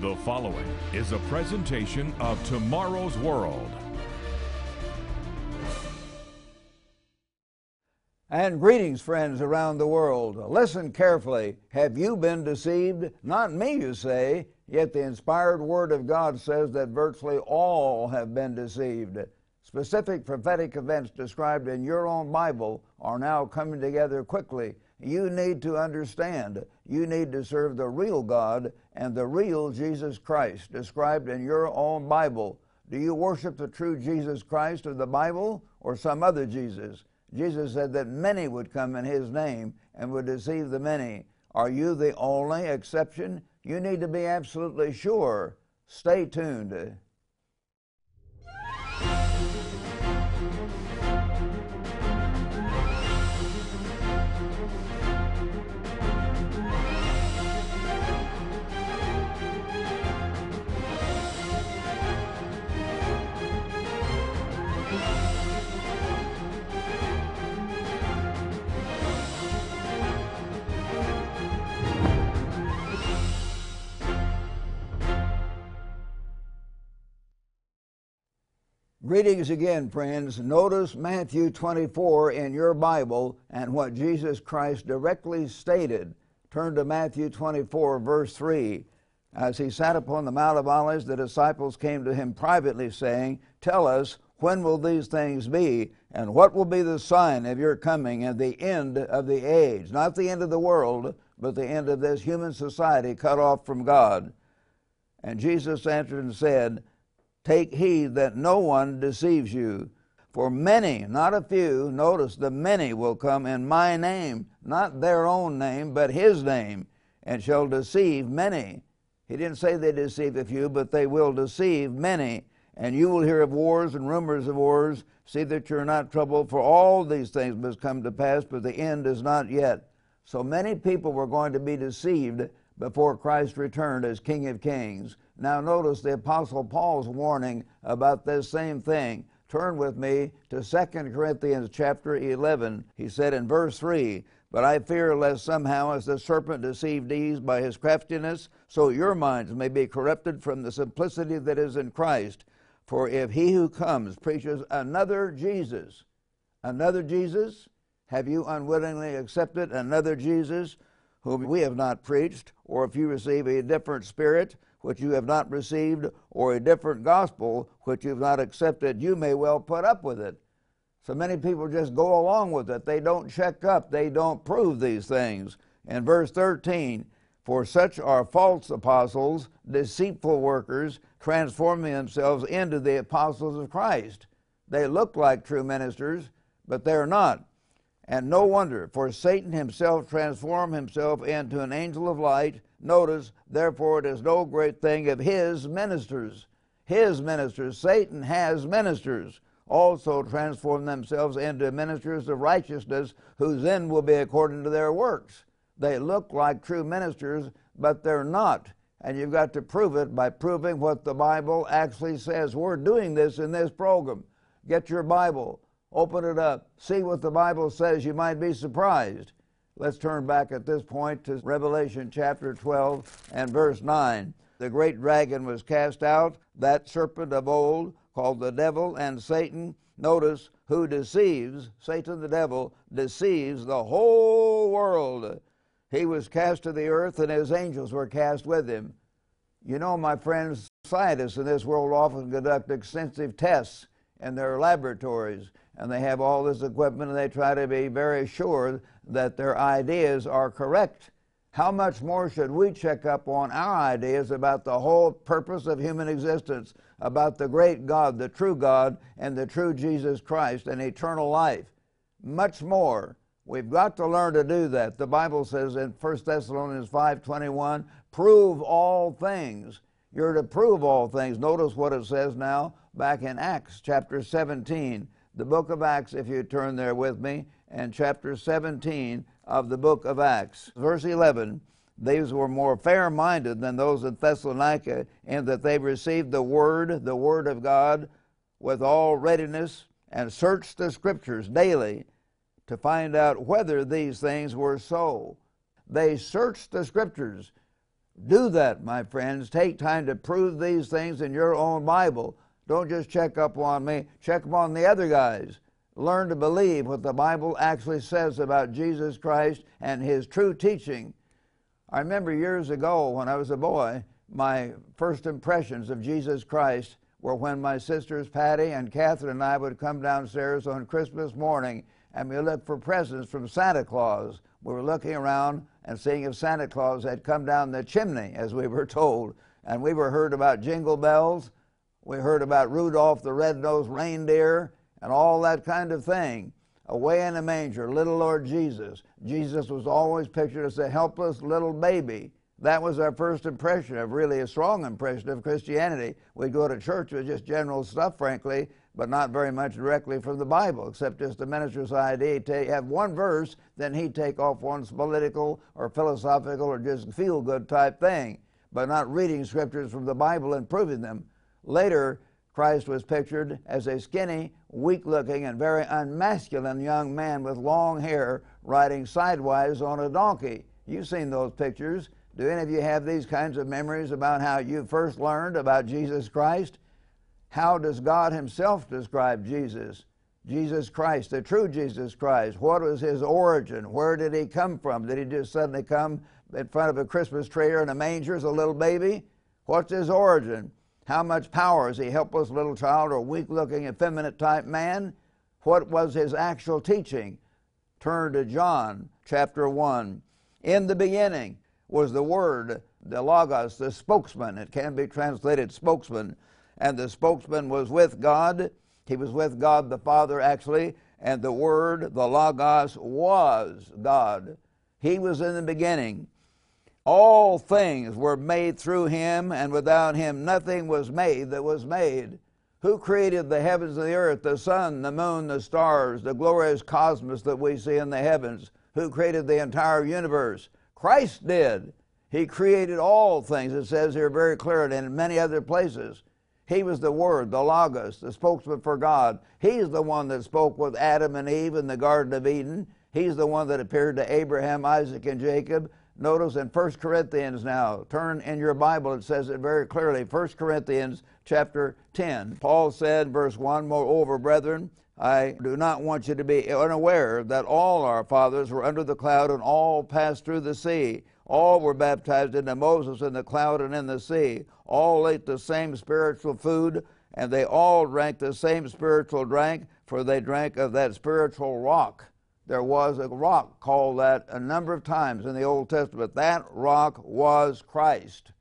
The following is a presentation of Tomorrow's World. And greetings, friends around the world. Listen carefully. Have you been deceived? Not me, you say. Yet the inspired Word of God says that virtually all have been deceived. Specific prophetic events described in your own Bible are now coming together quickly. You need to understand. You need to serve the real God and the real Jesus Christ described in your own Bible. Do you worship the true Jesus Christ of the Bible or some other Jesus? Jesus said that many would come in his name and would deceive the many. Are you the only exception? You need to be absolutely sure. Stay tuned. Greetings again, friends. Notice Matthew 24 in your Bible and what Jesus Christ directly stated. Turn to Matthew 24, verse 3. As he sat upon the Mount of Olives, the disciples came to him privately, saying, Tell us, when will these things be? And what will be the sign of your coming and the end of the age? Not the end of the world, but the end of this human society cut off from God. And Jesus answered and said, Take heed that no one deceives you. For many, not a few, notice the many will come in my name, not their own name, but his name, and shall deceive many. He didn't say they deceive a few, but they will deceive many. And you will hear of wars and rumors of wars. See that you're not troubled, for all these things must come to pass, but the end is not yet. So many people were going to be deceived before Christ returned as King of Kings. Now, notice the Apostle Paul's warning about this same thing. Turn with me to 2 Corinthians chapter 11. He said in verse 3 But I fear lest somehow, as the serpent deceived Eve by his craftiness, so your minds may be corrupted from the simplicity that is in Christ. For if he who comes preaches another Jesus, another Jesus, have you unwittingly accepted another Jesus whom we have not preached? Or if you receive a different spirit, which you have not received, or a different gospel which you have not accepted, you may well put up with it. So many people just go along with it. They don't check up, they don't prove these things. In verse 13, for such are false apostles, deceitful workers, transforming themselves into the apostles of Christ. They look like true ministers, but they're not. And no wonder, for Satan himself transformed himself into an angel of light. Notice, therefore, it is no great thing of his ministers. His ministers, Satan has ministers, also transform themselves into ministers of righteousness, whose end will be according to their works. They look like true ministers, but they're not. And you've got to prove it by proving what the Bible actually says. We're doing this in this program. Get your Bible Open it up. See what the Bible says. You might be surprised. Let's turn back at this point to Revelation chapter 12 and verse 9. The great dragon was cast out, that serpent of old, called the devil and Satan. Notice who deceives, Satan the devil, deceives the whole world. He was cast to the earth, and his angels were cast with him. You know, my friends, scientists in this world often conduct extensive tests in their laboratories and they have all this equipment and they try to be very sure that their ideas are correct. How much more should we check up on our ideas about the whole purpose of human existence, about the great God, the true God, and the true Jesus Christ and eternal life? Much more. We've got to learn to do that. The Bible says in 1 Thessalonians 5:21, "Prove all things." You're to prove all things. Notice what it says now back in Acts chapter 17 the book of Acts, if you turn there with me, and chapter 17 of the book of Acts. Verse 11 These were more fair minded than those in Thessalonica, in that they received the word, the word of God, with all readiness, and searched the scriptures daily to find out whether these things were so. They searched the scriptures. Do that, my friends. Take time to prove these things in your own Bible. Don't just check up on me, check up on the other guys. Learn to believe what the Bible actually says about Jesus Christ and His true teaching. I remember years ago when I was a boy, my first impressions of Jesus Christ were when my sisters Patty and Catherine and I would come downstairs on Christmas morning and we looked for presents from Santa Claus. We were looking around and seeing if Santa Claus had come down the chimney, as we were told. And we were heard about jingle bells. We heard about Rudolph the red-nosed reindeer and all that kind of thing. Away in a manger, little Lord Jesus. Jesus was always pictured as a helpless little baby that was our first impression of really a strong impression of Christianity. We'd go to church with just general stuff, frankly, but not very much directly from the Bible, except just the minister's idea to have one verse, then he'd take off one's political or philosophical or just feel good type thing, but not reading scriptures from the Bible and proving them. Later, Christ was pictured as a skinny, weak looking, and very unmasculine young man with long hair riding sidewise on a donkey. You've seen those pictures. Do any of you have these kinds of memories about how you first learned about Jesus Christ? How does God Himself describe Jesus? Jesus Christ, the true Jesus Christ. What was His origin? Where did He come from? Did He just suddenly come in front of a Christmas tree or in a manger as a little baby? What's His origin? How much power is He? Helpless little child or a weak looking, effeminate type man? What was His actual teaching? Turn to John chapter 1. In the beginning, was the Word, the Logos, the spokesman. It can be translated spokesman. And the spokesman was with God. He was with God the Father, actually. And the Word, the Logos, was God. He was in the beginning. All things were made through him, and without him nothing was made that was made. Who created the heavens and the earth, the sun, the moon, the stars, the glorious cosmos that we see in the heavens? Who created the entire universe? Christ did. He created all things, it says here very clearly, and in many other places. He was the Word, the Logos, the spokesman for God. He's the one that spoke with Adam and Eve in the Garden of Eden. He's the one that appeared to Abraham, Isaac, and Jacob. Notice in 1 Corinthians now, turn in your Bible, it says it very clearly. 1 Corinthians chapter 10. Paul said, verse 1 Moreover, brethren, I do not want you to be unaware that all our fathers were under the cloud and all passed through the sea. All were baptized into Moses in the cloud and in the sea. All ate the same spiritual food, and they all drank the same spiritual drink, for they drank of that spiritual rock. There was a rock called that a number of times in the Old Testament. That rock was Christ.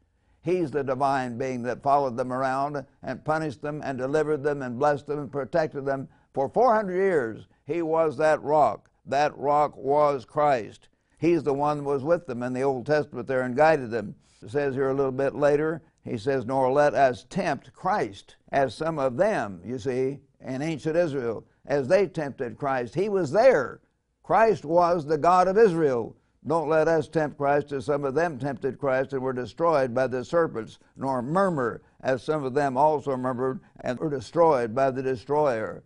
He's the divine being that followed them around and punished them and delivered them and blessed them and protected them for 400 years, he was that rock. That rock was Christ. He's the one that was with them in the Old Testament there and guided them. It says here a little bit later, he says, Nor let us tempt Christ, as some of them, you see, in ancient Israel, as they tempted Christ. He was there. Christ was the God of Israel. Don't let us tempt Christ as some of them tempted Christ and were destroyed by the serpents, nor murmur as some of them also murmured and were destroyed by the destroyer.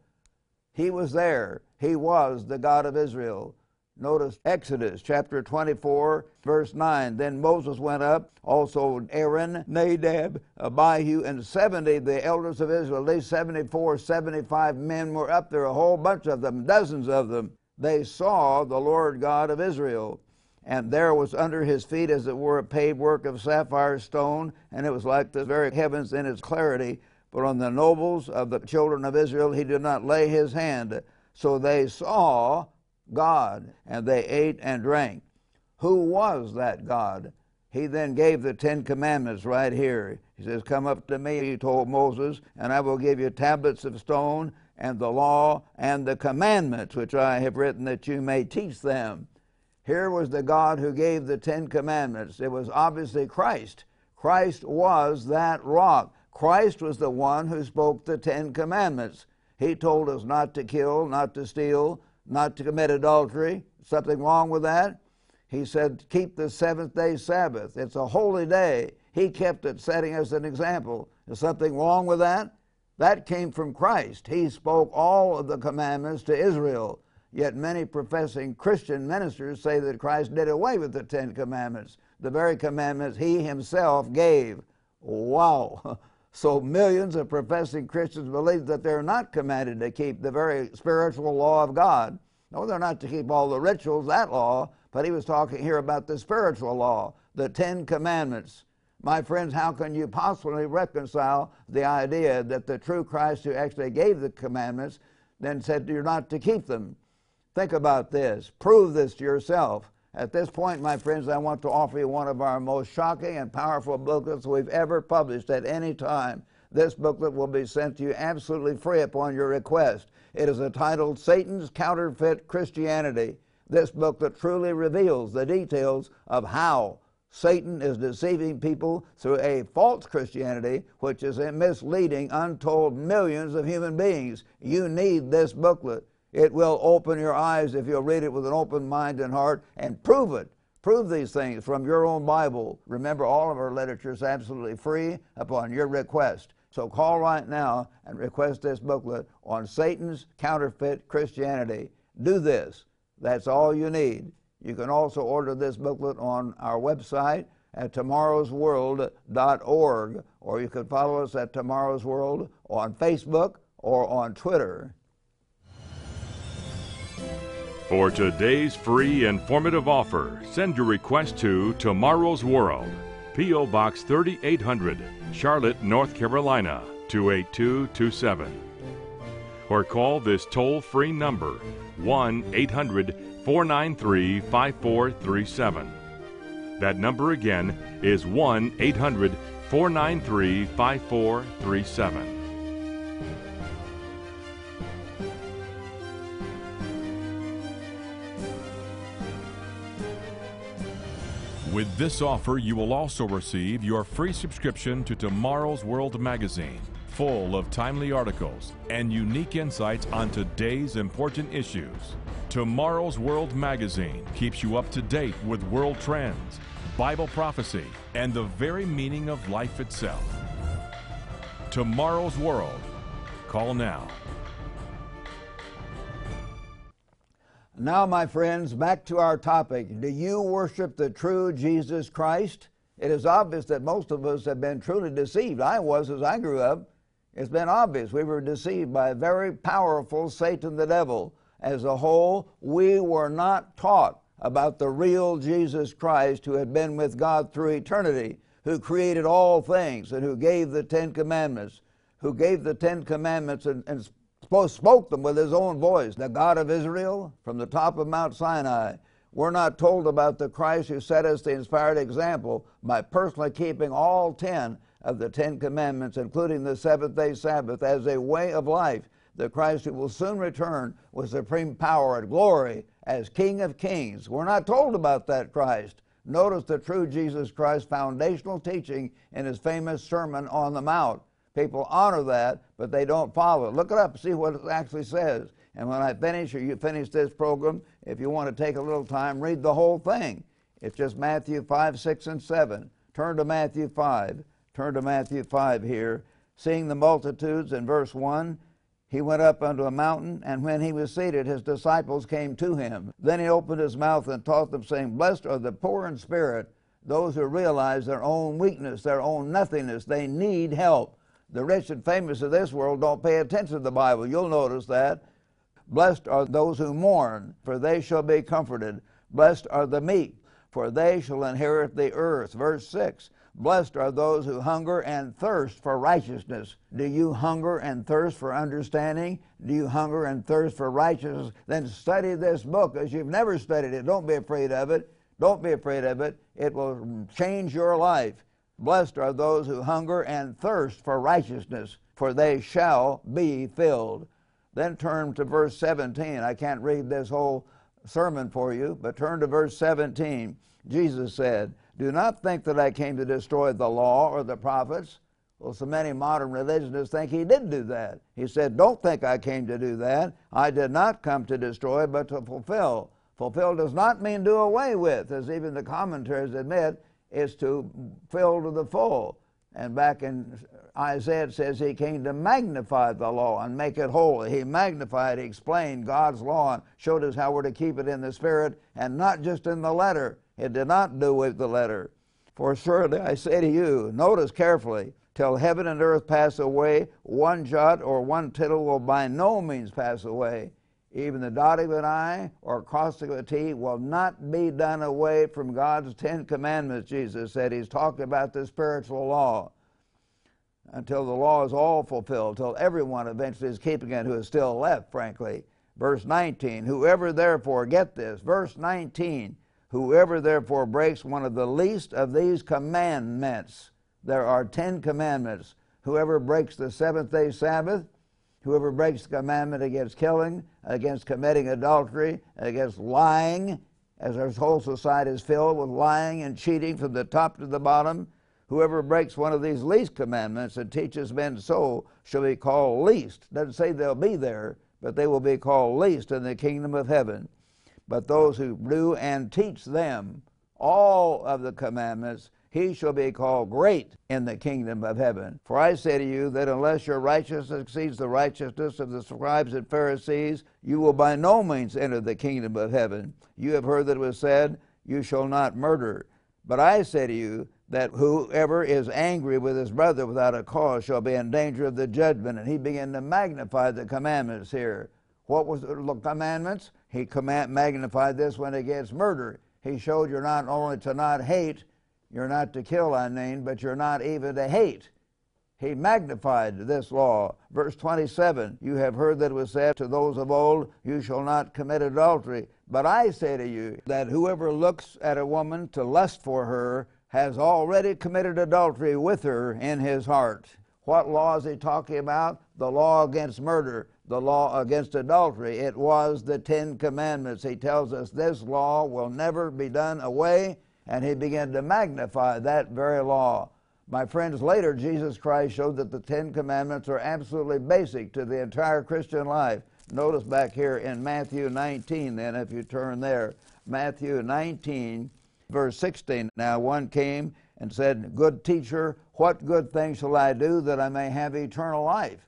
He was there. He was the God of Israel. Notice Exodus chapter 24, verse 9. Then Moses went up, also Aaron, Nadab, Abihu, and 70, the elders of Israel. At least 74, 75 men were up there, a whole bunch of them, dozens of them. They saw the Lord God of Israel. And there was under his feet, as it were, a paved work of sapphire stone, and it was like the very heavens in its clarity. But on the nobles of the children of Israel he did not lay his hand. So they saw God, and they ate and drank. Who was that God? He then gave the Ten Commandments right here. He says, Come up to me, he told Moses, and I will give you tablets of stone and the law and the commandments which I have written that you may teach them. Here was the God who gave the Ten Commandments. It was obviously Christ. Christ was that rock. Christ was the one who spoke the Ten Commandments. He told us not to kill, not to steal, not to commit adultery. Something wrong with that? He said, keep the seventh day Sabbath. It's a holy day. He kept it, setting us an example. Is something wrong with that? That came from Christ. He spoke all of the commandments to Israel. Yet many professing Christian ministers say that Christ did away with the Ten Commandments. the very commandments he himself gave. Wow. So millions of professing Christians believe that they're not commanded to keep the very spiritual law of God. No, they're not to keep all the rituals, that law, but he was talking here about the spiritual law, the Ten Commandments. My friends, how can you possibly reconcile the idea that the true Christ who actually gave the commandments then said you're not to keep them? Think about this. Prove this to yourself. At this point, my friends, I want to offer you one of our most shocking and powerful booklets we've ever published at any time. This booklet will be sent to you absolutely free upon your request. It is entitled Satan's Counterfeit Christianity. This booklet truly reveals the details of how Satan is deceiving people through a false Christianity, which is misleading untold millions of human beings. You need this booklet. It will open your eyes if you'll read it with an open mind and heart and prove it. Prove these things from your own Bible. Remember, all of our literature is absolutely free upon your request. So call right now and request this booklet on Satan's counterfeit Christianity. Do this. That's all you need. You can also order this booklet on our website at tomorrowsworld.org, or you can follow us at Tomorrow's World on Facebook or on Twitter. For today's free informative offer, send your request to Tomorrow's World, P.O. Box 3800, Charlotte, North Carolina 28227. Or call this toll free number 1 800 493 5437. That number again is 1 800 493 5437. With this offer, you will also receive your free subscription to Tomorrow's World magazine, full of timely articles and unique insights on today's important issues. Tomorrow's World magazine keeps you up to date with world trends, Bible prophecy, and the very meaning of life itself. Tomorrow's World. Call now Now, my friends, back to our topic. Do you worship the true Jesus Christ? It is obvious that most of us have been truly deceived. I was as I grew up. It's been obvious we were deceived by a very powerful Satan the devil. As a whole, we were not taught about the real Jesus Christ who had been with God through eternity, who created all things, and who gave the Ten Commandments, who gave the Ten Commandments and, and spoke them with his own voice, the God of Israel, from the top of Mount Sinai. We're not told about the Christ who set us the inspired example by personally keeping all ten of the Ten Commandments, including the seventh day Sabbath, as a way of life. The Christ who will soon return with supreme power and glory as King of Kings. We're not told about that Christ. Notice the true Jesus Christ foundational teaching in his famous Sermon on the Mount. People honor that, but they don't follow it. Look it up see what it actually says. And when I finish, or you finish this program, if you want to take a little time, read the whole thing. It's just Matthew 5, 6, and 7. Turn to Matthew 5. Turn to Matthew 5 here. Seeing the multitudes in verse 1, he went up unto a mountain, and when he was seated, his disciples came to him. Then he opened his mouth and taught them, saying, Blessed are the poor in spirit, those who realize their own weakness, their own nothingness. They need help. The rich and famous of this world don't pay attention to the Bible. You'll notice that. Blessed are those who mourn, for they shall be comforted. Blessed are the meek, for they shall inherit the earth. Verse 6 Blessed are those who hunger and thirst for righteousness. Do you hunger and thirst for understanding? Do you hunger and thirst for righteousness? Then study this book as you've never studied it. Don't be afraid of it. Don't be afraid of it. It will change your life. Blessed are those who hunger and thirst for righteousness, for they shall be filled. Then turn to verse 17. I can't read this whole sermon for you, but turn to verse 17. Jesus said, Do not think that I came to destroy the law or the prophets. Well, so many modern religionists think he did do that. He said, Don't think I came to do that. I did not come to destroy, but to fulfill. Fulfill does not mean do away with, as even the commentaries admit is to fill to the full. And back in Isaiah it says he came to magnify the law and make it holy. He magnified, he explained God's law and showed us how we're to keep it in the spirit and not just in the letter. It did not do with the letter. For surely I say to you, notice carefully, till heaven and earth pass away, one jot or one tittle will by no means pass away. Even the dot of an I or crossing of a T will not be done away from God's Ten Commandments, Jesus said. He's talking about the spiritual law until the law is all fulfilled, till everyone eventually is keeping it who is still left, frankly. Verse 19, whoever therefore, get this, verse 19, whoever therefore breaks one of the least of these commandments, there are ten commandments. Whoever breaks the seventh day Sabbath, whoever breaks the commandment against killing, against committing adultery, against lying, as our whole society is filled with lying and cheating from the top to the bottom, whoever breaks one of these least commandments and teaches men so shall be called least. Doesn't say they'll be there, but they will be called least in the kingdom of heaven. But those who do and teach them all of the commandments, he shall be called great in the kingdom of heaven. For I say to you that unless your righteousness exceeds the righteousness of the scribes and Pharisees, you will by no means enter the kingdom of heaven. You have heard that it was said, You shall not murder. But I say to you that whoever is angry with his brother without a cause shall be in danger of the judgment. And he began to magnify the commandments here. What was the commandments? He command, magnified this one against murder. He showed you're not only to not hate, you're not to kill, I mean, but you're not even to hate. He magnified this law. Verse 27 You have heard that it was said to those of old, You shall not commit adultery. But I say to you that whoever looks at a woman to lust for her has already committed adultery with her in his heart. What law is he talking about? The law against murder, the law against adultery. It was the Ten Commandments. He tells us this law will never be done away and he began to magnify that very law. My friends, later Jesus Christ showed that the Ten Commandments are absolutely basic to the entire Christian life. Notice back here in Matthew 19, then, if you turn there. Matthew 19, verse 16. Now one came and said, Good teacher, what good thing shall I do that I may have eternal life?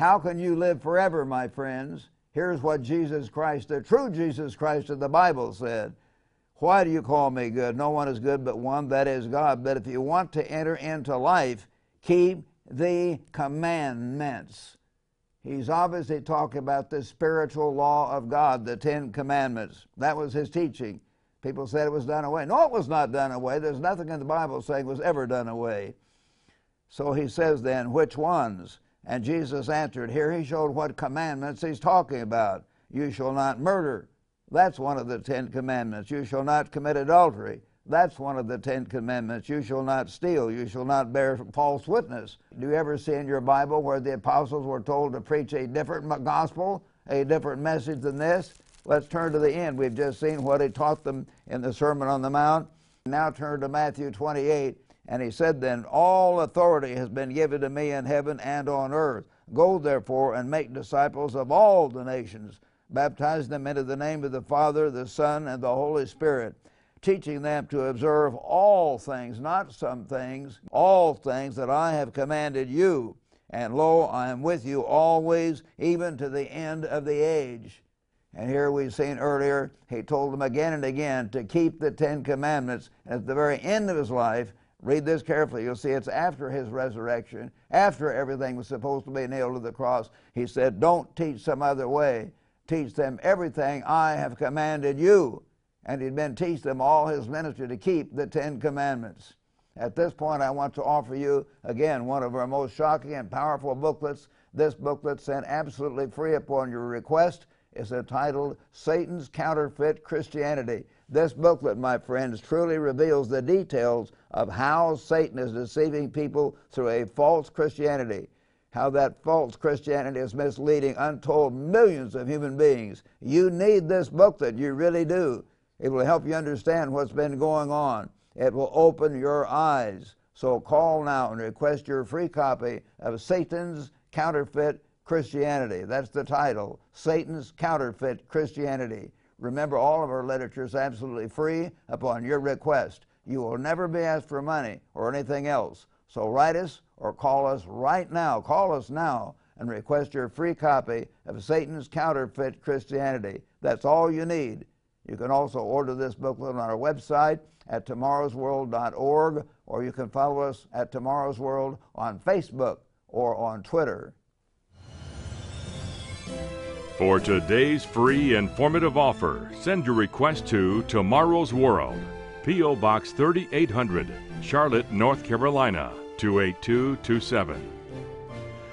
How can you live forever, my friends? Here's what Jesus Christ, the true Jesus Christ of the Bible, said. Why do you call me good? No one is good but one, that is God. But if you want to enter into life, keep the commandments. He's obviously talking about the spiritual law of God, the Ten Commandments. That was his teaching. People said it was done away. No, it was not done away. There's nothing in the Bible saying it was ever done away. So he says then, which ones? And Jesus answered, here he showed what commandments he's talking about. You shall not murder. That's one of the Ten Commandments. You shall not commit adultery. That's one of the Ten Commandments. You shall not steal. You shall not bear false witness. Do you ever see in your Bible where the apostles were told to preach a different gospel, a different message than this? Let's turn to the end. We've just seen what he taught them in the Sermon on the Mount. Now turn to Matthew 28. And he said then, All authority has been given to me in heaven and on earth. Go therefore and make disciples of all the nations baptize them into the name of the Father, the Son, and the Holy Spirit, teaching them to observe all things, not some things, all things that I have commanded you. And lo, I am with you always, even to the end of the age. And here we've seen earlier, he told them again and again to keep the Ten Commandments. At the very end of his life, read this carefully. You'll see it's after his resurrection, after everything was supposed to be nailed to the cross. He said, Don't teach some other way teach them everything I have commanded you. And he'd been teach them all his ministry to keep the Ten Commandments. At this point, I want to offer you again one of our most shocking and powerful booklets. This booklet, sent absolutely free upon your request, is entitled Satan's Counterfeit Christianity. This booklet, my friends, truly reveals the details of how Satan is deceiving people through a false Christianity how that false Christianity is misleading untold millions of human beings. You need this booklet, you really do. It will help you understand what's been going on. It will open your eyes. So call now and request your free copy of Satan's Counterfeit Christianity. That's the title Satan's Counterfeit Christianity. Remember, all of our literature is absolutely free upon your request. You will never be asked for money or anything else. So write us or call us right now. Call us now and request your free copy of Satan's Counterfeit Christianity. That's all you need. You can also order this booklet on our website at tomorrowsworld.org, or you can follow us at Tomorrow's World on Facebook or on Twitter. For today's free informative offer, send your request to Tomorrow's World, P.O. Box 3800, Charlotte, North Carolina 28227.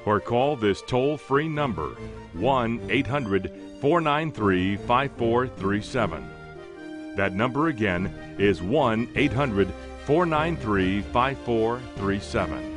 Or call this toll free number 1 800 493 5437. That number again is 1 800 493 5437.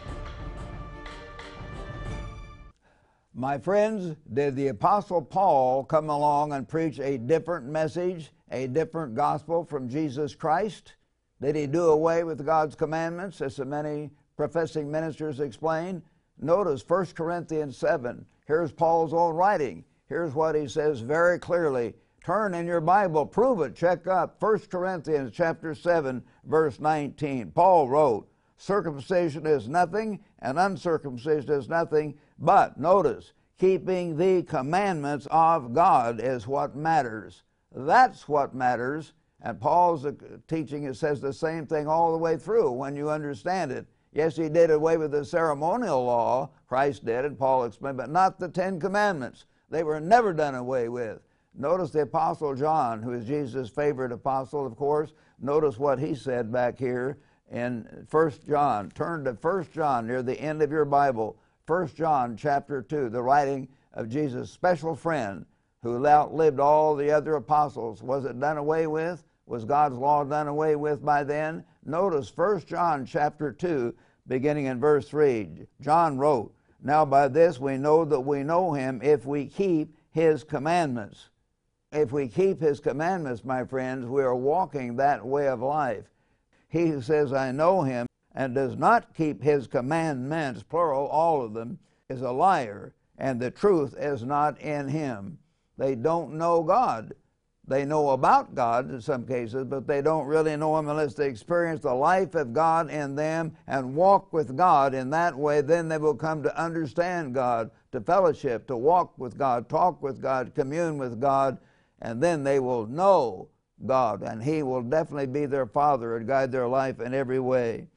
My friends, did the Apostle Paul come along and preach a different message, a different gospel from Jesus Christ? Did he do away with God's commandments, as so many professing ministers explain? Notice 1 Corinthians 7. Here's Paul's own writing. Here's what he says very clearly. Turn in your Bible, prove it, check up. 1 Corinthians chapter 7, verse 19. Paul wrote, Circumcision is nothing, and uncircumcision is nothing, but notice, keeping the commandments of God is what matters. That's what matters. And Paul's uh, teaching it says the same thing all the way through when you understand it. Yes, he did away with the ceremonial law, Christ did, and Paul explained, but not the Ten Commandments. They were never done away with. Notice the Apostle John, who is Jesus' favorite apostle, of course. Notice what he said back here in 1 John. Turn to 1 John near the end of your Bible. 1 John chapter 2, the writing of Jesus' special friend who outlived all the other apostles. Was it done away with? Was God's law done away with by then? Notice 1 John chapter 2, beginning in verse 3. John wrote, Now by this we know that we know him if we keep his commandments. If we keep his commandments, my friends, we are walking that way of life. He who says, I know him, and does not keep his commandments, plural, all of them, is a liar, and the truth is not in him. They don't know God. They know about God in some cases, but they don't really know Him unless they experience the life of God in them and walk with God in that way. Then they will come to understand God, to fellowship, to walk with God, talk with God, commune with God, and then they will know God, and He will definitely be their Father and guide their life in every way.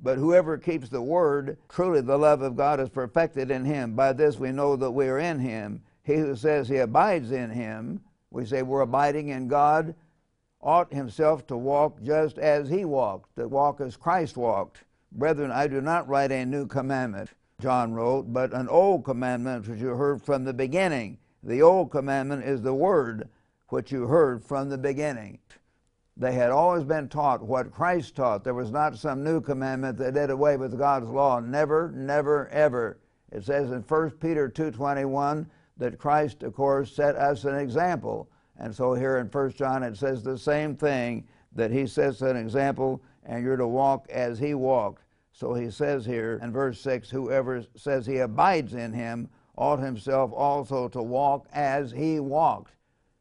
But whoever keeps the word, truly the love of God is perfected in him. By this we know that we are in him. He who says he abides in him, we say we're abiding in God, ought himself to walk just as he walked, to walk as Christ walked. Brethren, I do not write a new commandment, John wrote, but an old commandment which you heard from the beginning. The old commandment is the word which you heard from the beginning. They had always been taught what Christ taught. There was not some new commandment that did away with God's law. Never, never, ever. It says in 1 Peter 2.21 that Christ, of course, set us an example. And so here in 1 John it says the same thing, that he sets an example and you're to walk as he walked. So he says here in verse 6 whoever says he abides in him ought himself also to walk as he walked.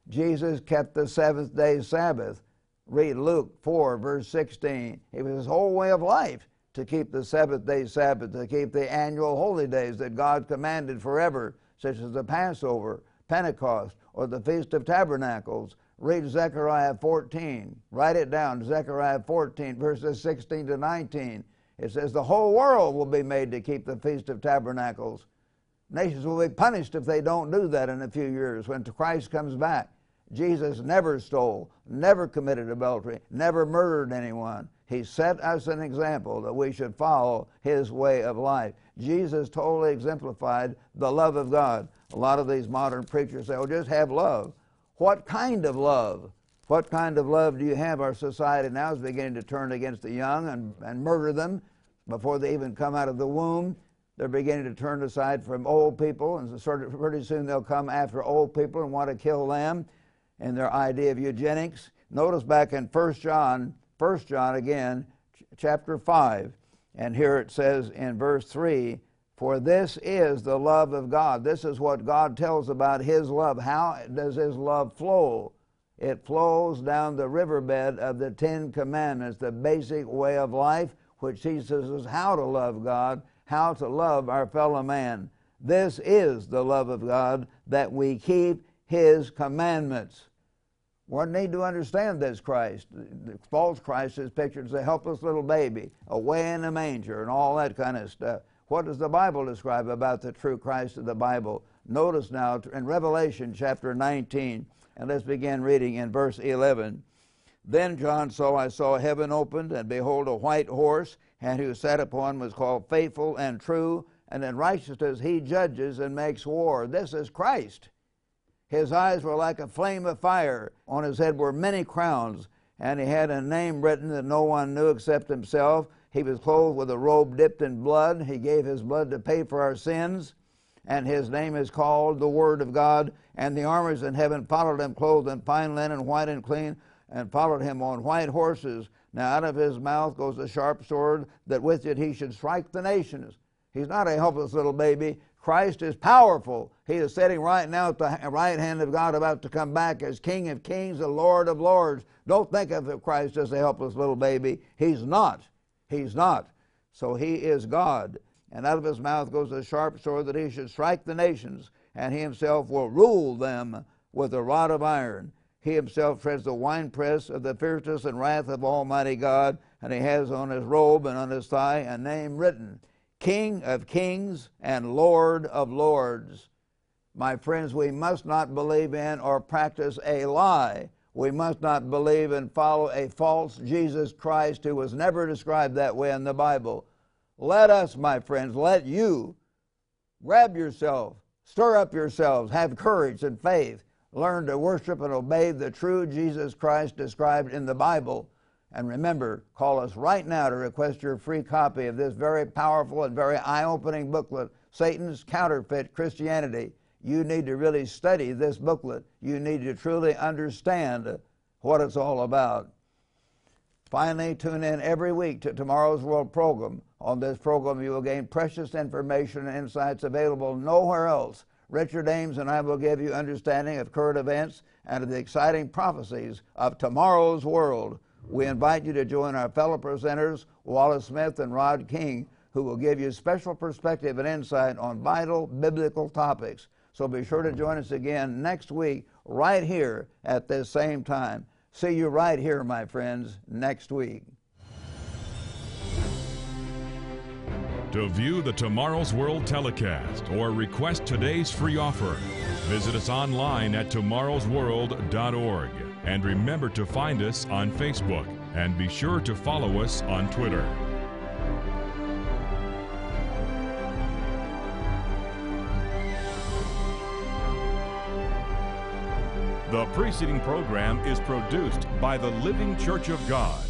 Jesus kept the seventh day Sabbath. Read Luke 4, verse 16. It was his whole way of life to keep the seventh day Sabbath, to keep the annual holy days that God commanded forever, such as the Passover, Pentecost, or the Feast of Tabernacles. Read Zechariah 14. Write it down, Zechariah 14, verses 16 to 19. It says, The whole world will be made to keep the Feast of Tabernacles. Nations will be punished if they don't do that in a few years when Christ comes back. Jesus never stole, never committed adultery, never murdered anyone. He set us an example that we should follow his way of life. Jesus totally exemplified the love of God. A lot of these modern preachers say, oh, just have love. What kind of love? What kind of love do you have? Our society now is beginning to turn against the young and, and murder them before they even come out of the womb. They're beginning to turn aside from old people, and pretty soon they'll come after old people and want to kill them and their idea of eugenics. Notice back in 1 John, 1 John again, chapter 5, and here it says in verse 3 For this is the love of God. This is what God tells about His love. How does His love flow? It flows down the riverbed of the Ten Commandments, the basic way of life, which teaches us how to love God, how to love our fellow man. This is the love of God, that we keep His commandments. We need to understand this Christ. The false Christ is pictured as a helpless little baby, away in a manger, and all that kind of stuff. What does the Bible describe about the true Christ of the Bible? Notice now in Revelation chapter 19, and let's begin reading in verse 11. Then John saw, I saw heaven opened, and behold, a white horse, and who sat upon was called Faithful and True, and in righteousness he judges and makes war. This is Christ. His eyes were like a flame of fire. On his head were many crowns, and he had a name written that no one knew except himself. He was clothed with a robe dipped in blood. He gave his blood to pay for our sins. And his name is called the Word of God. And the armies in heaven followed him, clothed in fine linen, white and clean, and followed him on white horses. Now out of his mouth goes a sharp sword, that with it he should strike the nations. He's not a helpless little baby. Christ is powerful. He is sitting right now at the right hand of God, about to come back as King of kings and Lord of lords. Don't think of Christ as a helpless little baby. He's not. He's not. So he is God. And out of his mouth goes a sharp sword that he should strike the nations, and he himself will rule them with a rod of iron. He himself treads the winepress of the fierceness and wrath of Almighty God, and he has on his robe and on his thigh a name written King of kings and Lord of lords. My friends, we must not believe in or practice a lie. We must not believe and follow a false Jesus Christ who was never described that way in the Bible. Let us, my friends, let you grab yourself, stir up yourselves, have courage and faith, learn to worship and obey the true Jesus Christ described in the Bible and remember, call us right now to request your free copy of this very powerful and very eye opening booklet, Satan's Counterfeit Christianity. You need to really study this booklet. You need to truly understand what it's all about. Finally, tune in every week to tomorrow's World program. On this program, you will gain precious information and insights available nowhere else. Richard Ames and I will give you understanding of current events and of the exciting prophecies of tomorrow's world. We invite you to join our fellow presenters, Wallace Smith and Rod King, who will give you special perspective and insight on vital biblical topics. So be sure to join us again next week, right here at this same time. See you right here, my friends, next week. To view the Tomorrow's World telecast or request today's free offer, visit us online at tomorrowsworld.org. And remember to find us on Facebook and be sure to follow us on Twitter. The preceding program is produced by the Living Church of God